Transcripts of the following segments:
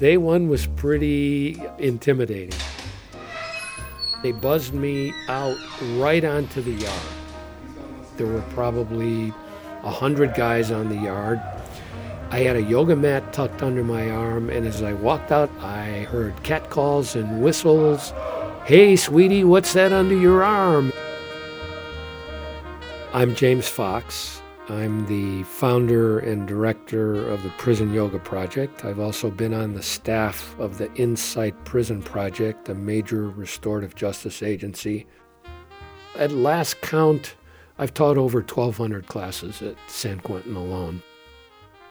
Day one was pretty intimidating. They buzzed me out right onto the yard. There were probably a hundred guys on the yard. I had a yoga mat tucked under my arm, and as I walked out, I heard catcalls and whistles. Hey, sweetie, what's that under your arm? I'm James Fox. I'm the founder and director of the Prison Yoga Project. I've also been on the staff of the Insight Prison Project, a major restorative justice agency. At last count, I've taught over 1,200 classes at San Quentin alone.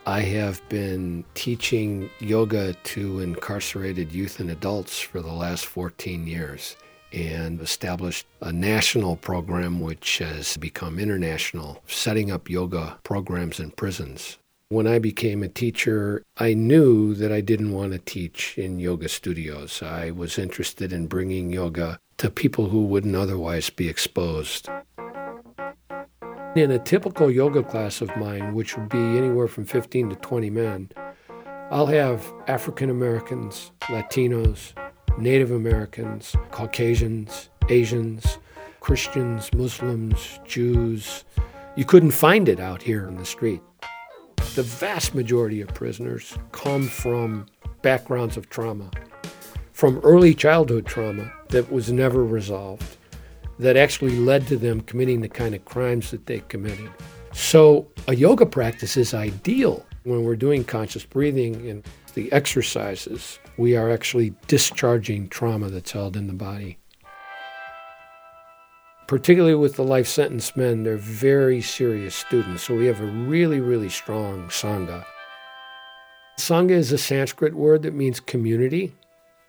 I have been teaching yoga to incarcerated youth and adults for the last 14 years and established a national program which has become international, setting up yoga programs in prisons. When I became a teacher, I knew that I didn't want to teach in yoga studios. I was interested in bringing yoga to people who wouldn't otherwise be exposed. In a typical yoga class of mine, which would be anywhere from 15 to 20 men, I'll have African Americans, Latinos, Native Americans, Caucasians, Asians, Christians, Muslims, Jews. You couldn't find it out here in the street. The vast majority of prisoners come from backgrounds of trauma, from early childhood trauma that was never resolved, that actually led to them committing the kind of crimes that they committed. So, a yoga practice is ideal when we're doing conscious breathing and the exercises, we are actually discharging trauma that's held in the body. Particularly with the life sentence men, they're very serious students, so we have a really, really strong Sangha. Sangha is a Sanskrit word that means community,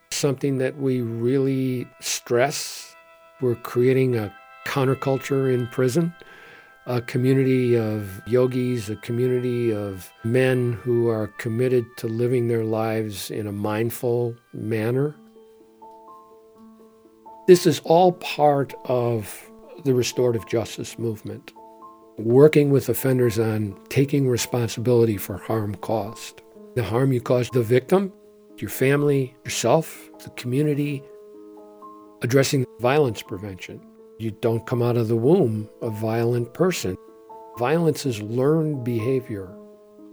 something that we really stress. We're creating a counterculture in prison a community of yogis, a community of men who are committed to living their lives in a mindful manner. This is all part of the restorative justice movement, working with offenders on taking responsibility for harm caused. The harm you caused the victim, your family, yourself, the community, addressing violence prevention you don't come out of the womb a violent person. Violence is learned behavior.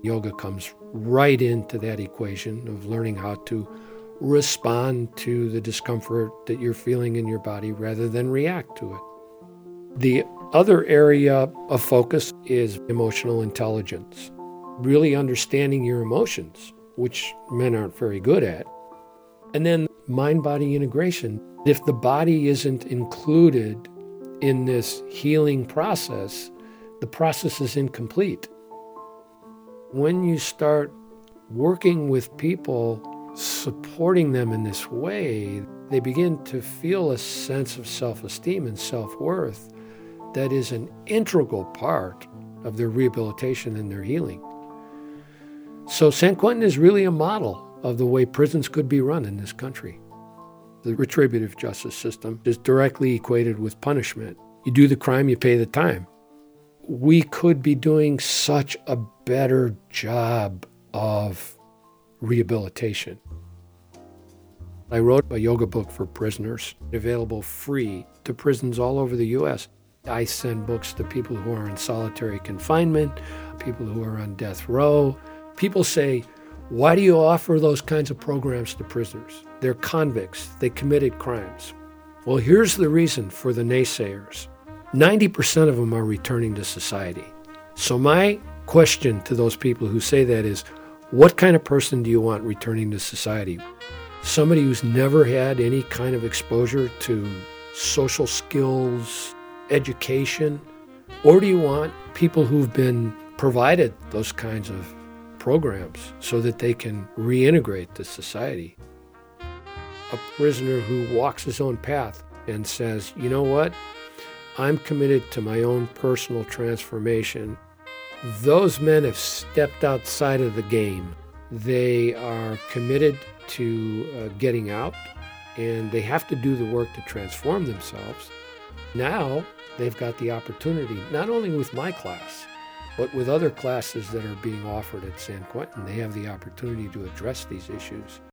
Yoga comes right into that equation of learning how to respond to the discomfort that you're feeling in your body rather than react to it. The other area of focus is emotional intelligence, really understanding your emotions, which men aren't very good at. And then mind body integration. If the body isn't included in this healing process, the process is incomplete. When you start working with people, supporting them in this way, they begin to feel a sense of self esteem and self worth that is an integral part of their rehabilitation and their healing. So, San Quentin is really a model of the way prisons could be run in this country. The retributive justice system is directly equated with punishment. You do the crime, you pay the time. We could be doing such a better job of rehabilitation. I wrote a yoga book for prisoners, available free to prisons all over the U.S. I send books to people who are in solitary confinement, people who are on death row. People say, why do you offer those kinds of programs to prisoners? They're convicts, they committed crimes. Well, here's the reason for the naysayers 90% of them are returning to society. So, my question to those people who say that is what kind of person do you want returning to society? Somebody who's never had any kind of exposure to social skills, education? Or do you want people who've been provided those kinds of programs so that they can reintegrate to society. A prisoner who walks his own path and says, you know what? I'm committed to my own personal transformation. Those men have stepped outside of the game. They are committed to uh, getting out and they have to do the work to transform themselves. Now they've got the opportunity, not only with my class, but with other classes that are being offered at San Quentin, they have the opportunity to address these issues.